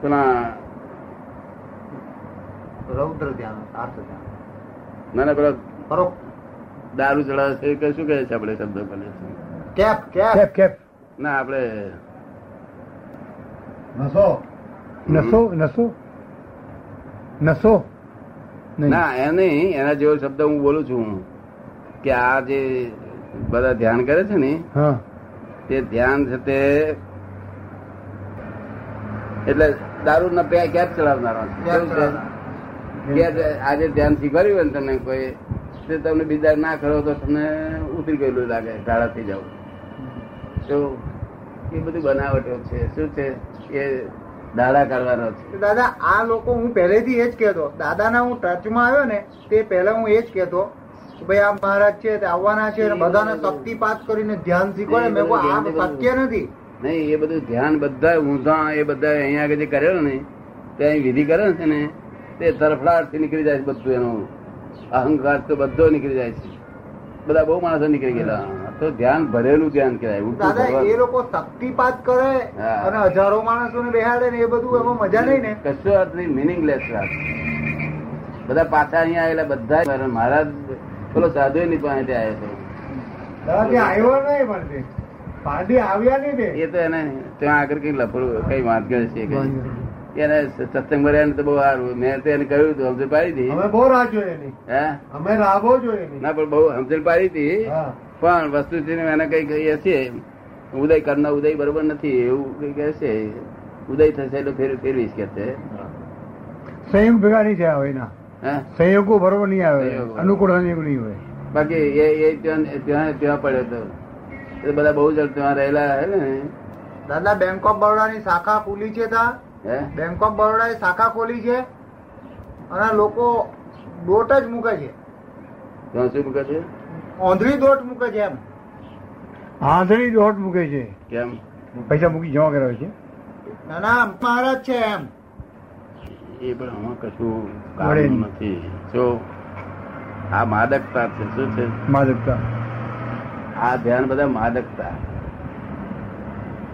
પેલા રૌદ્ર ધ્યાન ના ના પેલા પરો દારૂ ચડાવે છે કે શું કહે છે આપણે શબ્દ બોલે છે? Cap cap. Cap cap. ના આપણે નસો. નસો નસો. નસો. ના એ નહીં એના જેવો શબ્દ હું બોલું છું. કે આ જે બધા ધ્યાન કરે છે ને હા. તે ધ્યાન છે તે એટલે દારૂ ના પે ક્યાં ચલાવનારો. આજે ધ્યાન શીખવાડ્યું ને તમને કોઈ તે તમને બીજા ના કરો તો તમને ઉતરી ગયેલું લાગે ટાળા થઈ જાવ તો એ બધું બનાવટો છે. શું છે? એ દાડા કાઢવાનો છે. દાદા આ લોકો હું પહેલેથી એ જ કહેતો. દાદાના હું ટચમાં આવ્યો ને તે પહેલા હું એ જ કહેતો કે ભાઈ આ મહારાજ છે તે આવવાના છે બધાને શક્તિપાત કરીને ધ્યાન શીખવાડે મેં આ શક્ય નથી. નહીં એ બધું ધ્યાન બધા ઊંધા એ બધા અહીંયા આગળ જે કરેલો ને તે અહીં વિધિ કરે છે ને તે તરફડાટથી નીકળી જાય છે બધું એનું. અહંકાર તો બધો નીકળી જાય છે. બધા બહુ માણસો નીકળી ગયેલા. તો ધ્યાન ભરેલું ધ્યાન કહેવાય એ લોકો શક્તિપાત કરે અને હજારો માણસોને બેહાડે ને એ બધું એમાં મજા નહીં ને? કશું વાત નહીં મિનિંગલેસ વાત બધા પાછા અહીંયા આવેલા બધા મહારાજ પેલો સાધુ ની પાસે આવ્યો આવ્યો નહીં પણ આવ્યા નહીં એ તો એને ત્યાં આગળ કઈ લફડું કઈ વાંધગળ છે એને સત્સંગ ભર્યા તો બહુ સારું. મેં તો એને કહ્યું હતું સમજણ પાડી હતી? અમે બહુ રાહ જોઈએ હે? અમે રાહો જોઈએ ના પણ બહુ સમજણ પાડી હતી. પણ વસ્તુ છે એને કઈ કહીએ છીએ ઉદય કરના ઉદય બરોબર નથી એવું કઈ કહે છે ઉદય થશે એટલે ફેર ફેરવીશ કે છે. સંયોગ ભેગા નહીં થયા હોય ના હે? સંયોગો બરોબર નહીં આવે. અનુકૂળ સંયોગ નહીં હોય. બાકી એ ત્યાં ત્યાં પડ્યો હતો એ બધા બહુ જણ ત્યાં રહેલા હે ને. દાદા બેંક ઓફ બરોડા ની શાખા ખુલી છે ત્યાં હે? બેંક ઓફ બરોડા ની શાખા ખોલી છે અને લોકો દોટ જ મૂકે છે. ત્યાં શું મૂકે છે? ઓંધળી દોટ મૂકે છે એમ. આંધળી દોટ મૂકે છે. કેમ? પૈસા મૂકી જમા કરાવે છે. ના ના મહારાજ છે એમ. એ પણ આમાં કશું કાઢે કામનું નથી. જો આ માદકતા છે શું છે? માદકતા. આ ધ્યાન બધા માદકતા.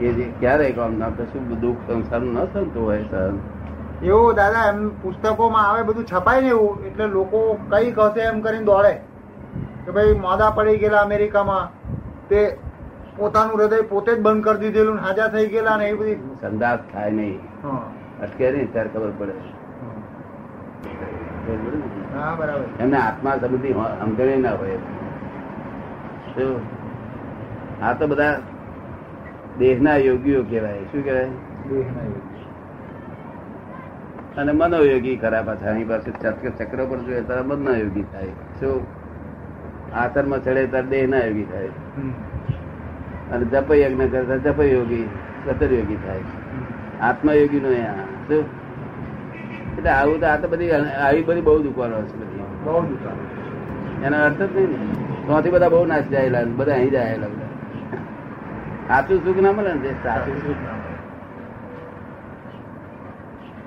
એ જે ક્યારે કામ ના કશું દુઃખ સંસારનું ન થતું હોય સર? એવું દાદા એમ પુસ્તકોમાં આવે બધું છપાય ને એવું એટલે લોકો કઈ કશે એમ કરીને દોડે. કે ભાઈ મોદા પડી ગયેલા અમેરિકામાં તે પોતાનું હૃદય પોતે જ બંધ કરી દીધેલું હાજા થઈ ગયેલા ને એ બધી સંદાસ થાય નહીં. અટકે નહીં ત્યારે ખબર પડે. બરાબર? એમને આત્મા સમૃદ્ધિ સમજણી ના હોય. શું? આ તો બધા દેહના યોગીઓ કહેવાય. શું કહેવાય? અને મનોયોગી ખરા પાછા. અહીં પાસે ચક્ર ચક્ર પર જોઈએ ત્યારે મનોયોગી થાય. શું આસરમાં ચડે ત્યારે દેહના યોગી થાય. અને જપ યજ્ઞ કરતા જપ યોગી સતરયોગી થાય આત્મયોગી નો શું એટલે આવું તો આ તો બધી આવી બધી બહુ દુકાનો છે બધી. બહુ દુકાનો. એનો અર્થ જ નહીં ને. ત્યાંથી બધા બહુ નાશ જાયેલા બધા અહીં જાયેલા બધા. સાચું સુખ ના મળે ને સાચું સુખ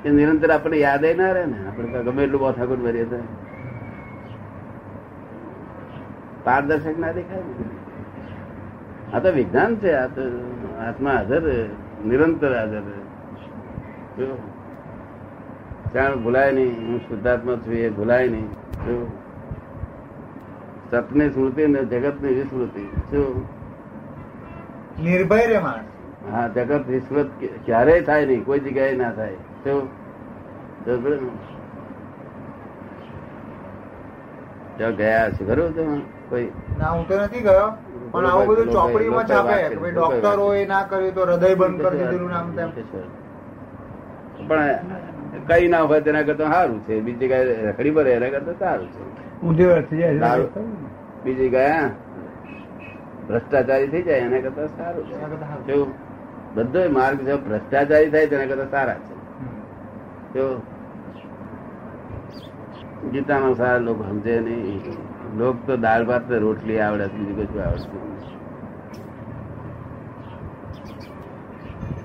એ નિરંતર આપણે યાદ ના રહે ને, આપણે ગમે એટલું બહુ ઠાકોર ભરીએ તો. પારદર્શક ના દેખાય આ તો વિજ્ઞાન છે, આ તો આત્મા હાજર, નિરંતર હાજર. જાણ ભૂલાય નહીં, હું શુદ્ધાત્મા છું, એ ભૂલાય નહીં. સતની સ્મૃતિ ને જગતની વિસ્મૃતિ. શું નિર્ભય રે માણસ હા જગત રિશ્વત ક્યારેય થાય નહીં કોઈ જગ્યાએ ના થાય? ત્યાં ગયા છે ખરું તમે? કોઈ ના હું તો નથી ગયો પણ આવું બધું ચોપડીમાં છાપે કે ડોક્ટરો એ ના કર્યું તો હૃદય બંધ કરી દીધેલું નામ તેમ. પણ કઈ ના હોય તેના કરતા સારું છે. બીજી જગ્યાએ રખડી પડે એના કરતા સારું છે. બીજી ગયા ભ્રષ્ટાચારી થઈ જાય એના કરતા સારું જો બધો માર્ગ જો ભ્રષ્ટાચારી થાય તેના કરતા સારા છે. જો ગીતાનો સારા લોકો સમજે નહીં. લોક તો દાળ ભાત રોટલી આવડે બીજું કશું આવડતું નથી.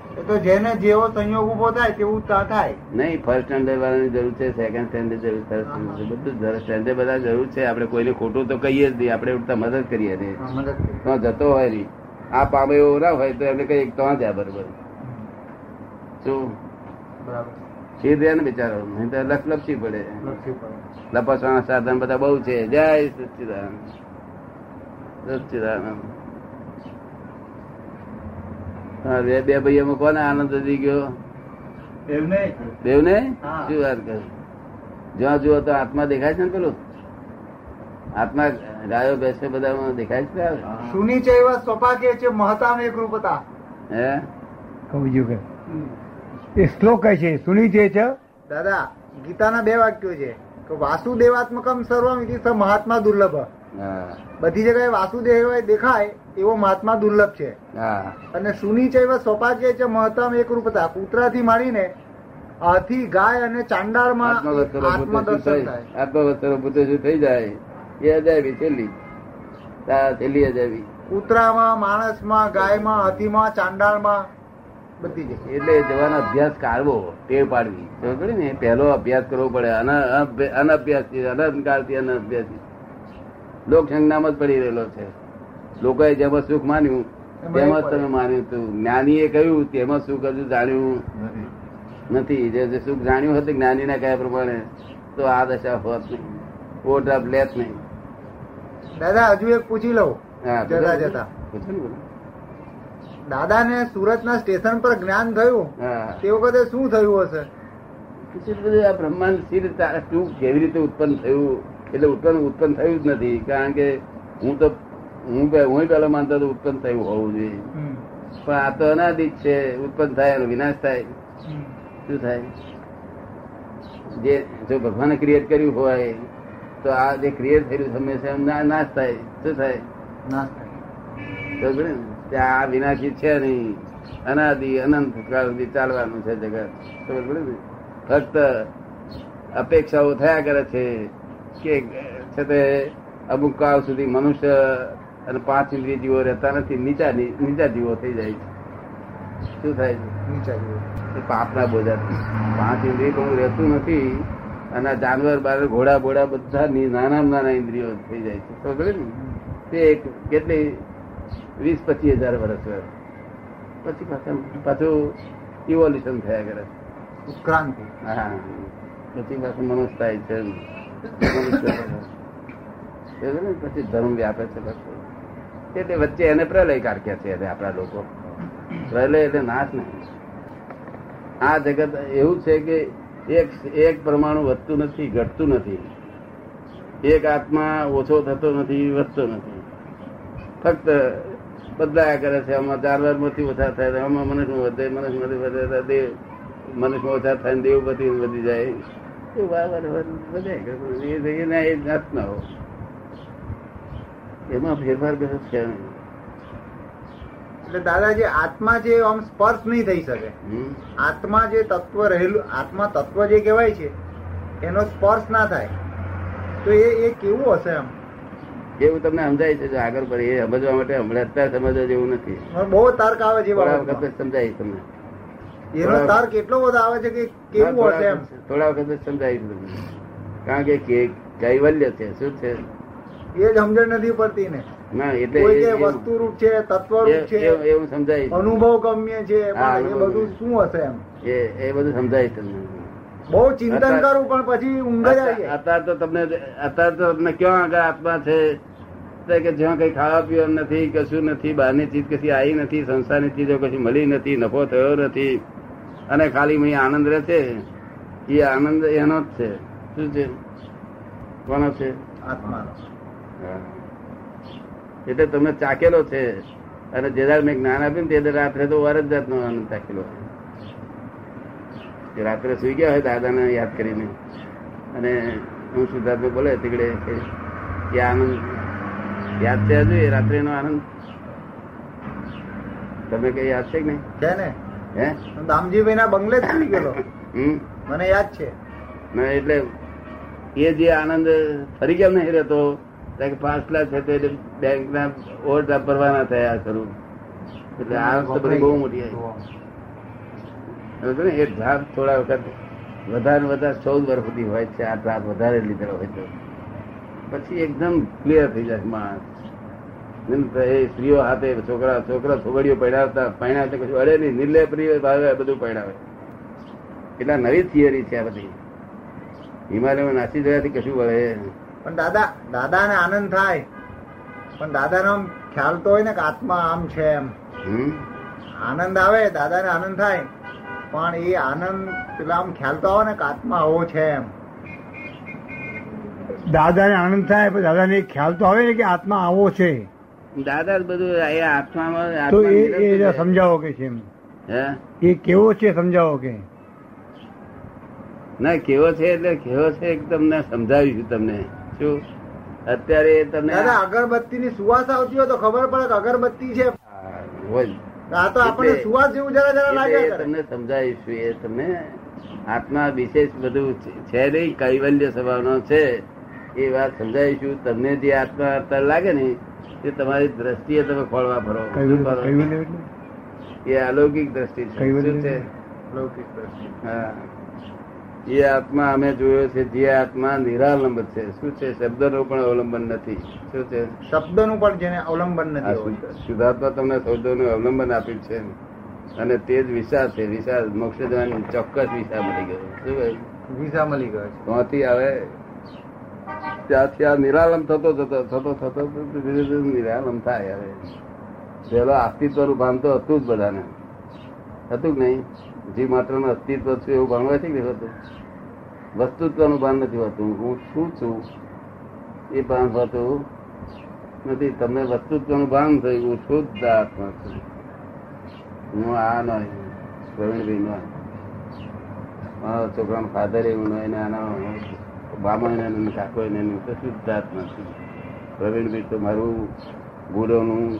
એ તો જેને જેવો સંયોગ ઊભો થાય તેવું થાય. નહીં ફર્સ્ટ સ્ટેન્ડર્ડ વાળાની જરૂર છે સેકન્ડ સ્ટેન્ડર્ડ જરૂર થર્ડ સ્ટેન્ડર્ડ બધું સ્ટેન્ડર્ડ બધા જરૂર છે. આપણે કોઈને ખોટું તો કહીએ જ નહીં. આપણે ઉલટા મદદ કરીએ ને. તો જતો હોય નહીં. આ પામે એવો ના હોય તો એમને કઈ તો જાય બરોબર. શું? બરાબર. સ્થિર ને બિચારો. નહીં તો લખ લપસી પડે. લપસવાના સાધન બધા બહુ છે. જય સચિદાન સચ્ચિદાનંદ હા બે બે ભાઈઓમાં કોને આનંદ વધી ગયો? બેવ ને હા. શું વાત કર? જ્યાં જુઓ તો આત્મા દેખાય છે ને પેલું? આત્મા ગાયો બેસે બધા દેખાય છે? સુની સ્વપા સ્વપાકે છે મહતામ એક રૂપતા હે? કહું કે. એ શ્લોક છે સુની જે? છે દાદા ગીતાના બે વાક્યો છે. કે વાસુદેવાત્મકમ સર્વમ ઇતિ સ મહાત્મા દુર્લભ. બધી જગ્યાએ વાસુદેવ દેખાય એવો મહાત્મા દુર્લભ છે. અને સુની ચૈવ સ્વપાકે છે મહત્તમ એક રૂપતા કૂતરાથી માંડીને હાથી ગાય અને ચાંડાળમાં આત્મવત્સરો આત્મા ભૂતો શું થાય? થાય. શું થઈ જાય? એ અજાયબી છેલ્લી. છેલ્લી અજાયબી. કૂતરામાં માણસમાં ગાયમાં હાથીમાં ચાંડાળમાં બધી જગ્યાએ. એટલે જવાનો અભ્યાસ કાઢવો ટેવ પાડવી. ને? પહેલો અભ્યાસ કરવો પડે. અન- અભ્ય- અનભ્યાસથી થી અનભ્યાસી લોક સંજ્ઞામાં જ પડી રહેલો છે. લોકોએ જેમાં સુખ માન્યું તેમાં જ તમે માન્યું હતું. જ્ઞાનીએ કહ્યું તેમાં સુખ હજુ જાણ્યું નથી. જે સુખ જાણ્યું હતું જ્ઞાનીના કયા પ્રમાણે તો આ દશા હોત નહીં. ઓટ આપ લેત નહીં. દાદા હજુ એક પૂછી લઉં. હા જતા જતા. દાદા ને સુરતના સ્ટેશન પર જ્ઞાન થયું? તે વખતે શું થયું હશે? બ્રહ્માંડ સી રીતે આ શું કેવી રીતે ઉત્પન્ન થયું? એટલે ઉત્પન્ન ઉત્પન્ન થયું જ નથી. કારણ કે હું તો હું હું પેલો માનતો હતો ઉત્પન્ન થયું હોવું જોઈએ. પણ આ તો અનાદિત છે. ઉત્પન્ન થાય એનો વિનાશ થાય. શું થાય? જે જો ભગવાને ક્રિએટ કર્યું હોય તો આ જે ક્રિએટ થયેલું હંમેશા એમ નાશ થાય. શું થાય? નાશ આ વિનાશી છે નહીં. અનાદિ અનંત કાળ સુધી ચાલવાનું છે જગત. ખબર પડી ને? ફક્ત અપેક્ષાઓ થયા કરે છે. કે છે તે અમુક કાળ સુધી મનુષ્ય અને પાંચ ઇન્દ્રિય જીવો રહેતા નથી નીચા નીચા જીવો થઈ જાય છે. શું થાય છે? નીચા જીવો. પાપના બોજા. પાંચ ઇન્દ્રિય બહુ રહેતું નથી અને જાનવર બાર ઘોડા બોડા બધા નાના નાના ઇન્દ્રિયો થઈ જાય છે. ખબર ને? તે એક કેટલી? વીસ પચીસ હજાર વર્ષ. પછી પાછા પાછું ઇવોલ્યુશન થયા કરે. ઉત્ક્રાંતિ. હા. પછી પાછું મનુષ્ય થાય છે. પછી ધર્મ વ્યાપે છે એટલે વચ્ચે એને પ્રલયકાર કે છે એટલે આપણા લોકો પ્રલય એટલે નાશ નહીં આ જગત એવું છે કે એક એક પરમાણુ વધતું નથી ઘટતું નથી એક આત્મા ઓછો થતો નથી વધતો નથી. ફક્ત બદલાયા કરે છે, આમાં જાનવરમાંથી ઓછા થાય આમાં મનુષ્ય વધે મનુષ્ય વધે દેવ મનુષ્ય ઓછા થાય દેવ બધી વધી જાય. એ એ એ ના હોય. એમાં ફેરફાર કશો છે. એટલે દાદા જે આત્મા જે આમ સ્પર્શ નહીં થઈ શકે. આત્મા જે તત્વ રહેલું આત્મા તત્વ જે કહેવાય છે એનો સ્પર્શ ના થાય. તો એ એ કેવું હશે આમ? એવું તમને સમજાય છે આગળ પર એ સમજવા માટે હમણાં અત્યારે સમજવા જેવું નથી. બહુ તર્ક આવે છે સમજાય તમને. એનો તાર કેટલો બધો આવે છે કે કેવું હશે એમ? થોડા વખત જ સમજાય કારણ કે કૈવલ્ય છે શું છે? એ જ સમજણ નથી પડતી ને. ના એટલે વસ્તુ રૂપ છે તત્વ રૂપ છે એવું સમજાય અનુભવ ગમ્ય છે એ બધું શું હશે એમ? એ એ બધું સમજાય તમને. બહુ ચિંતન કરું પણ પછી ઊંઘ જ અત્યારે તો તમને અત્યારે તો તમને ક્યાં આગળ આત્મા છે? કે જ્યાં કઈ ખાવા પીવા નથી કશું નથી બહારની ચીજ કશી આવી નથી સંસ્થાની ચીજો કશી મળી નથી નફો થયો નથી. અને ખાલી આનંદ રહે છે એ આનંદ એનો જ છે. શું છે? કોનો છે? એટલે તમે ચાકેલો છે. અને જે દાડ મેં જ્ઞાન આપ્યું તે રાત્રે તો વાર જ જાતનો આનંદ ચાકેલો રાત્રે સુઈ ગયા હોય દાદાને યાદ કરીને. અને હું સિદ્ધાર્થ બોલે તીકડે કે એ આનંદ યાદ છે હજુ? એ રાત્રેનો આનંદ? તમે કઈ યાદ છે કે નહીં? છે ને? હે? દામજીભાઈ ના બંગલે જ ગયેલો. મને યાદ છે. ના એટલે એ જે આનંદ ફરી કેમ નહીં રહેતો પાછલા છે તે બેંક ના ઓવર ભરવાના થયા ખરું એટલે આનંદ બધી બહુ મોટી આવી. એ ડ્રાફ થોડા વખત વધારે વધારે ચૌદ વર્ષ સુધી હોય છે આ ડ્રાફ વધારે લીધેલો હોય તો. પછી એકદમ ક્લિયર થઈ જાય માણસ. એ સ્ત્રીઓ હાથે છોકરા છોકરા છોકરીઓ પહેરાવતા પહેરાવતા કશું અડે નહીં નિર્લેપ ભાવે બધું પહેરાવે એટલા નવી થિયરી છે આ બધી. હિમાલયમાં નાસી જવાથી કશું વળે. પણ દાદા દાદાને આનંદ થાય. પણ દાદાનો આમ ખ્યાલ તો હોય ને કે આત્મા આમ છે એમ. હમ? આનંદ આવે દાદાને આનંદ થાય. પણ એ આનંદ પેલા આમ ખ્યાલ તો આવે ને કે આત્મા આવો છે એમ. દાદાને આનંદ થાય પણ દાદાને ખ્યાલ તો આવે ને કે આત્મા આવો છે. દાદા બધું એ આત્મામાં તો એ. સમજાવો કે છે એ કેવો છે સમજાવો કે? ના કેવો છે એટલે કેવો છે તમને સમજાવીશું તમને. શું? અત્યારે તમને અગરબત્તી ની સુવાસ આવતી હોય તો ખબર પડે કે અગરબત્તી છે. આ તો આપણે સુવાસ જેવું જરા જરા કરે તમને સમજાવીશું. એ તમે આત્મા વિશેષ બધું છે નહીં કૈવલ્ય સ્વભાવનો છે. એ વાત સમજાવીશું તમને જે આત્મા અત્યારે લાગે ને એ તમારી દ્રષ્ટિએ તમે ખોળવા ફરો. એ અલૌકિક દ્રષ્ટિ છે. દ્રષ્ટિ. હા. એ આત્મા અમે જોયો છે જે આત્મા નિરાલંબ છે. શું છે? શબ્દનું પણ અવલંબન નથી. શું છે? શબ્દનું પણ જેને અવલંબન નથી શુદ્ધાત્મા તમને શબ્દોનું અવલંબન આપ્યું છે. અને તે જ વિશાળ છે. વિશાળ મોક્ષ જવાની ચોક્કસ વિશા મળી ગયો. શું વિશા મળી ગયો છે. ત્યાંથી આવે ત્યાંથી આ નિરાલમ થતો થતો થતો થતો ધીરે ધીરે નિરાલમ થાય હવે. પેલો અસ્તિત્વનું ભાન તો હતું જ બધાને. હતું કે નહીં. જીવ માત્રનું અસ્તિત્વ છે એવું ભાનવા છે કે હોતું? વસ્તુત્વનું ભાન નથી હોતું. હું શું છું? એ ભાન હોતું નથી. તમને વસ્તુત્વનું ભાન થયું. હું શુદ્ધ આત્મા છું. હું આ નહીં પ્રવીણભાઈ નો મારા છોકરાનો ફાધર એવું નહીં આના બામણ ને કાકો એને એનું તો શુદ્ધાત્મા છું પ્રવીણભાઈ તો મારું ગુરોનું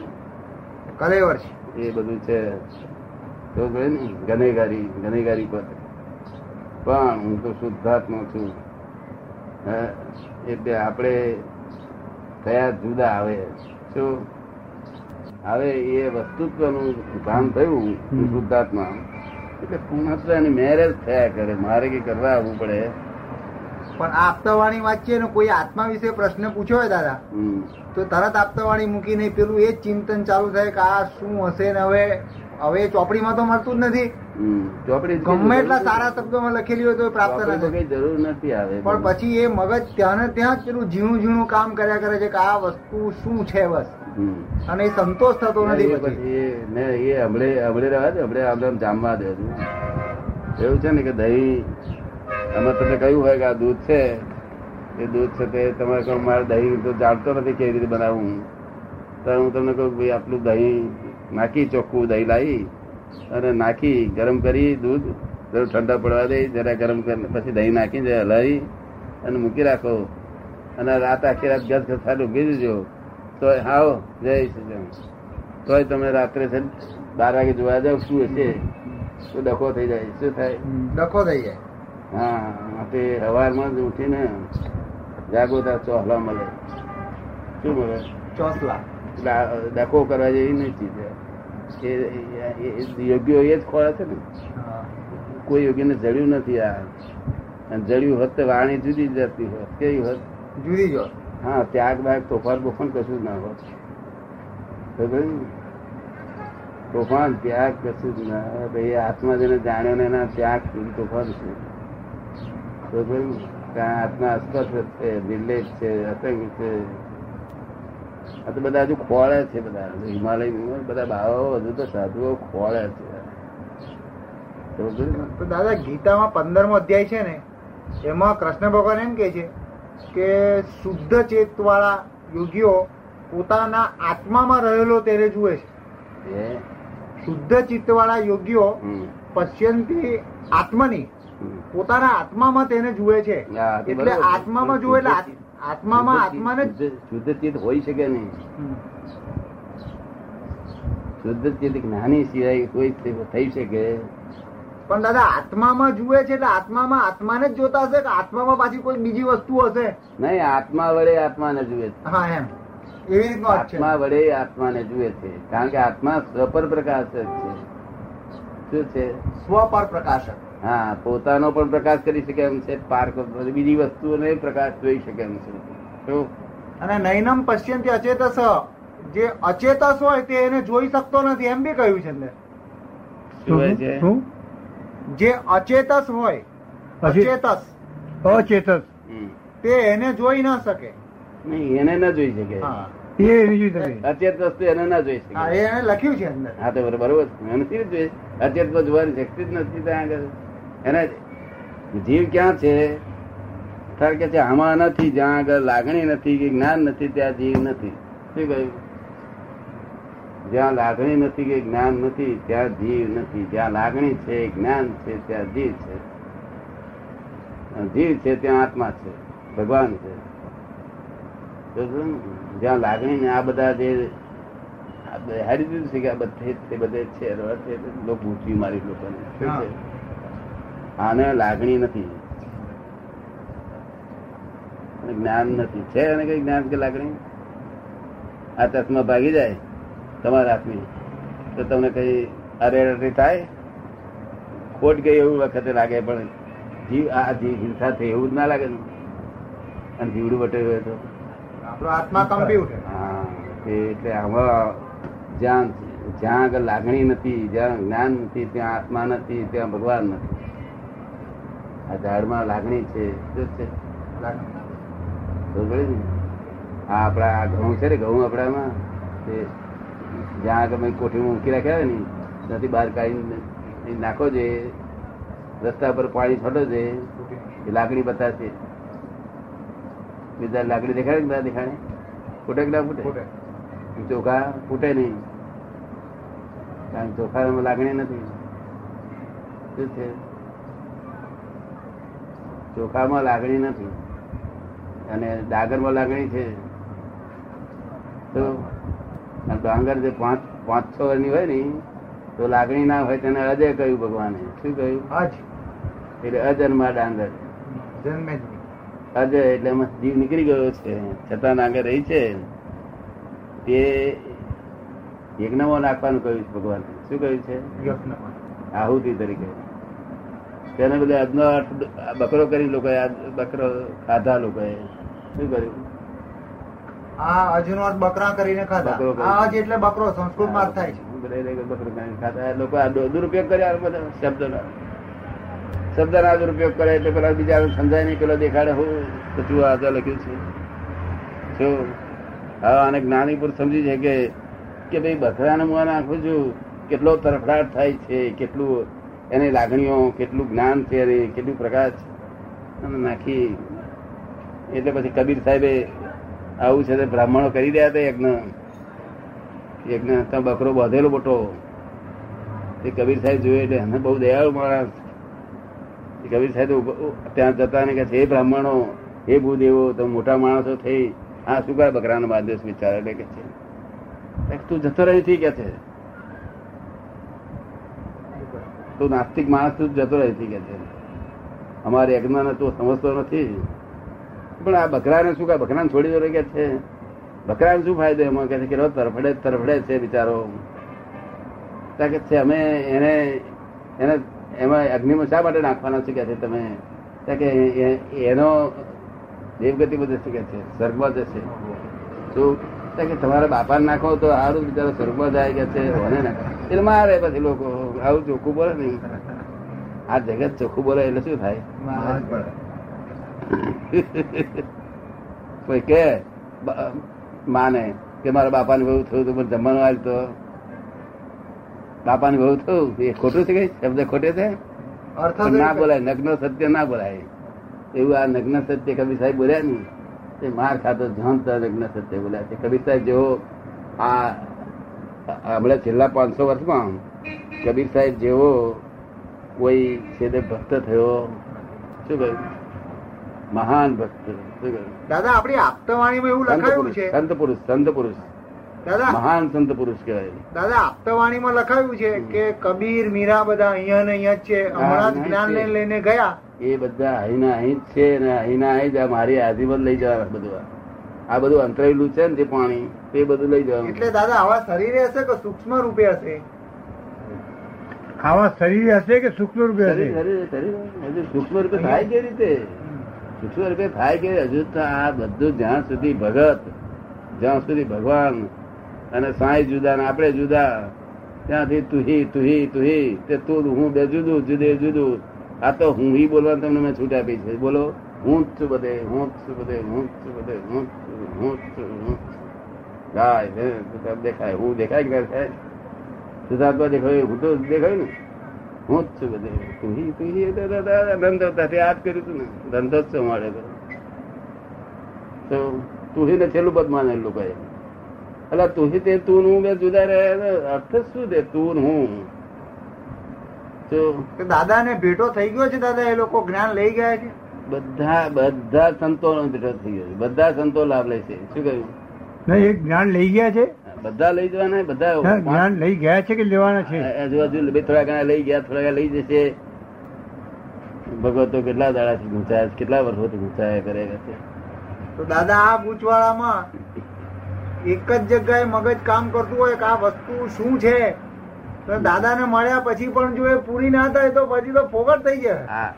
કલેવર છે. એ બધું છે. તો ને ગનેગારી ગનેગારી પર. પણ હું તો શુદ્ધાત્મા છું. એટલે આપણે કયા જુદા આવે. શું? હવે એ વસ્તુત્વનું ભાન થયું શુદ્ધાત્મા. એટલે પૂર્ણત્વ એની મેરેજ થયા કરે. મારે કઈ કરવા આવવું પડે? પણ આપતાવાણી વાંચીએ ને કોઈ આત્મા વિશે પ્રશ્ન પૂછ્યો હોય દાદા તો તરત આપતાવાણી મૂકી નહીં. પેલું એ જ ચિંતન ચાલુ થાય કે આ શું હશે ને હવે હવે ચોપડીમાં તો મળતું જ નથી. ચોપડી ગમે એટલા સારા શબ્દોમાં લખેલી હોય તો પ્રાપ્ત ના ચોપડી તો થાય. કઈ જરૂર નથી આવે પણ પછી એ મગજ ત્યાં ને ત્યાં જ પેલું ઝીણું ઝીણું કામ કર્યા કરે છે કે આ વસ્તુ શું છે બસ. અને એ સંતોષ થતો નથી પછી એ- હમણે હમણે રહેવા દે હમણે આમ જામવા દે. એવું છે ને કે દહીં અમે તમને કહ્યું હોય કે આ દૂધ છે, એ દૂધ છે તે તમારે કહો મારે દહીં તો જાણતો નથી કેવી રીતે બનાવવું તો હું તમને કહું ભાઈ આટલું દહીં નાખી, ચોખ્ખું દહીં લાવી અને નાખી, ગરમ કરી દૂધ જરા ઠંડા પડવા દે, જરા ગરમ કરી, પછી દહીં નાખી જરા હલાવી અને મૂકી રાખો. અને રાત આખી રાત ગસ ઘસાટ ઊભી દેજો તો આવો જય શ્રી તોય તમે રાત્રે છે બાર વાગે જોવા જાવ શું હશે? તો ડખો થઈ જાય? શું થાય? ડખો થઈ જાય. હા તે સવારમાં જ ઉઠીને જાગો ત્યાં ચોહલા મળે. શું મળે? ચોસલા. ડખો કરવા જેવી નહીં ચીજ એ યોગ્ય એ જ ખોળે છે ને? કોઈ યોગીને જડ્યું નથી આ. અને જડ્યું હોત તો વાણી જુદી જતી હોત. કેવી હોત? જુદી જો હા ત્યાગ બાગ તોફાન બોફાન કશું જ ના હોત. તોફાન ત્યાગ કશું જ ના. ભાઈ આત્મા જેને જાણ્યો ને એના ત્યાગ તોફાન છે. તો આત્મા અસ્પષ્ટ છે નિર્લેપ છે અસંગ છે. આ તો બધા હજુ ખોળે છે બધા. હિમાલય બધા બાવાઓ હજુ તો સાધુઓ ખોળે છે. તો દાદા ગીતામાં પંદરમો અધ્યાય છે ને એમાં કૃષ્ણ ભગવાન એમ કે છે કે શુદ્ધ ચેત વાળા યોગીઓ પોતાના આત્મામાં રહેલો તેને જુએ છે. શુદ્ધ ચિત્ત વાળા યોગીઓ પશ્યંતી આત્મની. પોતાના આત્મામાં તેને જુએ છે. એટલે આત્મામાં જુએ એટલે આત્મામાં આત્માને શુદ્ધ- ચિત્ત હોઈ શકે નહીં? શુદ્ધ ચિત્ત જ્ઞાની સિવાય કોઈ થઈ- શકે? પણ દાદા આત્મામાં જુએ છે એટલે આત્મામાં આત્માને જ જોતા હશે કે આત્મામાં પાછી કોઈ બીજી વસ્તુ હશે? નહીં આત્મા વડે આત્માને જુએ છે. હા એમ. એવી રીતનો આત્મા વડે આત્માને જુએ છે. કારણ કે આત્મા સ્વપર પ્રકાશ જ છે. શું છે? સ્વપર પ્રકાશક હા પોતાનો પણ પ્રકાશ કરી શકે એમ છે પાર્ક બીજી વસ્તુઓને પ્રકાશ જોઈ શકે એમ છે. અને નૈનમ પશ્યંતી અચેતસ. જે અચેતસ હોય તે એને જોઈ શકતો નથી એમ બી કહ્યું છે શું જે અચેતસ હોય અચેતસ. અચેતસ. તે એને જોઈ ન શકે. નહીં એને ના જોઈ શકે. હા. અચેત વસ્તુ એને ના જોઈ હા, શકે એને લખ્યું છે હા તો બરોબર. અચેત જોવાની શક્તિ જ નથી ત્યાં આગળ. એને જીવ ક્યાં છે? તારે કે આમાં નથી, જ્યાં આગળ લાગણી નથી કે જ્ઞાન નથી, ત્યાં જીવ નથી. શું કહ્યું? જ્યાં લાગણી નથી કે જ્ઞાન નથી, ત્યાં જીવ નથી. જ્યાં લાગણી છે, જ્ઞાન છે, ત્યાં જીવ છે. જીવ છે, ત્યાં આત્મા છે. ભગવાન છે. જ્યાં? લાગણી ને આ બધા જે હારી દીધું છે કે આ બધે તે બધે છે લોકો મારી લોકોને. શું છે? આને લાગણી નથી. જ્ઞાન નથી. છે અને કઈ જ્ઞાન કે લાગણી? આ ચશ્મા ભાગી જાય તમારા હાથની. તો તમને કઈ અરેરટી થાય? ખોટ ગઈ એવું વખતે લાગે પણ જીવ આ જીવ હિંસા થઈ એવું જ ના લાગે ને. અને જીવડું વટે હોય તો. આપણો આત્મા ઉઠે. હા એટલે આમાં જ્યાં જ્યાં આગળ લાગણી નથી જ્યાં જ્ઞાન નથી ત્યાં આત્મા નથી ત્યાં ભગવાન નથી. આ ઝાડમાં લાગણી છે શું છે? આ આપણા આ ઘઉં છે ને ઘઉં આપણામાં તે જ્યાં આગળ મેં કોઠીમાં મૂકી રાખ્યા હોય ને ત્યાંથી બહાર કાઢીને નાખો છે રસ્તા પર પાણી છોડો છે એ લાકડી બતાવશે. બીજા લાકડી દેખાડે બધા દેખાડે? ફૂટે કે ના ફૂટે? ચોખા ફૂટે નહીં. કારણ ચોખા લાગણી નથી. શું છે? ચોખામાં લાગણી નથી. અને ડાંગરમાં લાગણી છે. તો ડાંગર જે પાંચ પાંચ છ વર્ષની હોય ને તો લાગણી ના હોય તેને અજય કહ્યું ભગવાને. શું કહ્યું? હજ એટલે અજન્મા ડાંગર. જન્મે અજય એટલે એમાં જીવ નીકળી ગયો છે. છતાં ડાંગર રહી છે. તે યજ્ઞમાં નાખવાનું કહ્યું છે ભગવાન. શું કહ્યું છે? આહુતિ તરીકે. તેને બધે આજનો બકરો કરી લોકોએ બકરો ખાધા લોકોએ. શું કર્યું? આ અજનો બકરા કરીને ખાધા. બકરો કરીને. આ અજ એટલે બકરો સંસ્કૃતમાં થાય છે. લોકો બકરો કરીને ખાધા. લોકો દુરુપયોગ કર્યા બધા શબ્દનો. શબ્દના દુરુપયોગ કરે એટલે પેલા બીજા સમજાય નહીં. પેલો દેખાડે હું લખ્યું છે. શું હવે આને જ્ઞાની પુરુષ સમજી છે કે કે ભાઈ બકરાને હું નાખું છું કેટલો તરફડાટ થાય છે કેટલું એની લાગણીઓ કેટલું જ્ઞાન છે અને કેટલું પ્રકાશ અને નાખી એટલે પછી કબીર સાહેબે આવું છે તે બ્રાહ્મણો કરી રહ્યા હતા યજ્ઞ. યજ્ઞ ત્યાં બકરો બાંધેલો મોટો. એ કબીર સાહેબ જોયે એટલે એને બહુ દયાળુ માણસ કબીર સાહેબ ત્યાં જતા ને કે છે બ્રાહ્મણો, હે ભૂદેવો, તમે મોટા માણસો થઈ. આ શું કરે બકરાનો બાંધ્યો બિચારા? એટલે કે છે. તું જતો રહી કે છે? તું નાસ્તિક માણસ જતો રહે છે કે છે. અમારે યજ્ઞને તું સમજતો નથી. પણ આ બકરાને શું કહે? બકરાને છોડી દો કે છે. બકરાને શું ફાયદો? એમાં કે છે કે તરફડે તરફડે છે બિચારો. કે છે, અમે એને એને, એમાં અગ્નિમાં શા માટે નાખવાના છે કે છે તમે? કે એનો દેવગતિ બધે શું કે છે? સ્વર્ગમાં જશે. શું? કે તમારા બાપાને નાખો તો સારું બિચારો સ્વર્ગમાં જાય કે છે ઓને નાખો? એટલે મારે પછી લોકો આવું ચોખ્ખું બોલે નહીં આ જગત ચોખ્ખું બોલે એટલે શું થાય? કોઈ કે માને કે મારા બાપાને બહુ થયું તો પણ જમવાનું આવ્યું તો. બાપાને બહુ થયું? એ ખોટું છે કઈ શબ્દ ખોટે છે? ના બોલાય નગ્ન સત્ય ના બોલાય. એવું આ નગ્ન સત્ય કબીર સાહેબ બોલ્યા નહીં તે માર ખાતો જાણતા નગ્ન સત્ય બોલ્યા છે. કબીર સાહેબ જેવો આ હમણાં છેલ્લા પાંચસો વર્ષમાં કબીર સાહેબ જેવો કોઈ છેદે ભક્ત થયો. શું કહ્યું? મહાન ભક્ત. દાદા આપણી આપતાવાણીમાં એવું લખાયું છે. સંત પુરુષ સંત પુરુષ. દાદા. મહાન સંત પુરુષ કહેવાય દાદા આપતાવાણીમાં લખાયું છે કે કબીર મીરા બધા અહીંયા ને અહીંયા જ છે. હમણાં જ્ઞાન ને લઈને ગયા. એ બધા અહીંના અહીં જ છે ને અહીંના અહીં જ મારી આજીવન લઈ જવા બધું આ. બધું અંતરાયેલું છે ને જે પાણી તે બધું લઈ જવાનું. એટલે દાદા આવા શરીરે હશે કે સૂક્ષ્મ રૂપે હશે? આવા શરીર હશે કે સૂક્ષ્મ રૂપે હશે? શરીર, શરીર. હજુ સૂક્ષ્મ રૂપે થાય કેવી રીતે? સૂક્ષ્મ રૂપે થાય કે હજુ તો આ બધું જ્યાં સુધી ભગત જ્યાં સુધી ભગવાન અને સાંઈ જુદા ને આપણે જુદા ત્યાંથી તુહી તુહી તુહી તે તું હું બે જુદું જુદે જુદું. આ તો હું બોલવાનું બોલવા તમને મેં છૂટ આપી છે. બોલો. હું જ છું બધે હું જ છું બધે હું જ બધે હું જ છું. ગાય દેખાય, હું દેખાય કે ના સુધાર્થમાં દેખાય, હું તો દેખાય ને. હું જ છું બધે તુહી દાદા ધંધો ત્યાંથી આ જ કર્યું હતું ને. ધંધો જ છે મારે તો. તો તુહી ને છેલ્લું પદ માને લોકોએ એટલે તુહી તે તું હું બે જુદા રહે અર્થ શું છે તું હું? તો દાદા ને ભેટો થઈ ગયો છે દાદા, એ લોકો જ્ઞાન લઈ ગયા છે? બધા બધા સંતો નો ભેટો થઈ ગયો બધા સંતો લાભ લે છે. શું કહ્યું? નહીં એક જ્ઞાન લઈ ગયા છે. બધા લઈ જવાના બધા જ્ઞાન લઈ ગયા છે કે લેવાના છે? આજુબાજુ થોડા ઘણા લઈ ગયા થોડા ઘણા લઈ જશે. ભગવતો કેટલા દાડાથી ગુંચાય છે, કેટલા વર્ષોથી ગુંચાયા કરે છે? તો દાદા આ ગૂંચવાડામાં એક જ જગ્યાએ મગજ કામ કરતું હોય કે આ વસ્તુ શું છે? તો દાદાને મળ્યા પછી પણ જો એ પૂરી ના થાય તો પછી તો ફોગટ થઈ જાય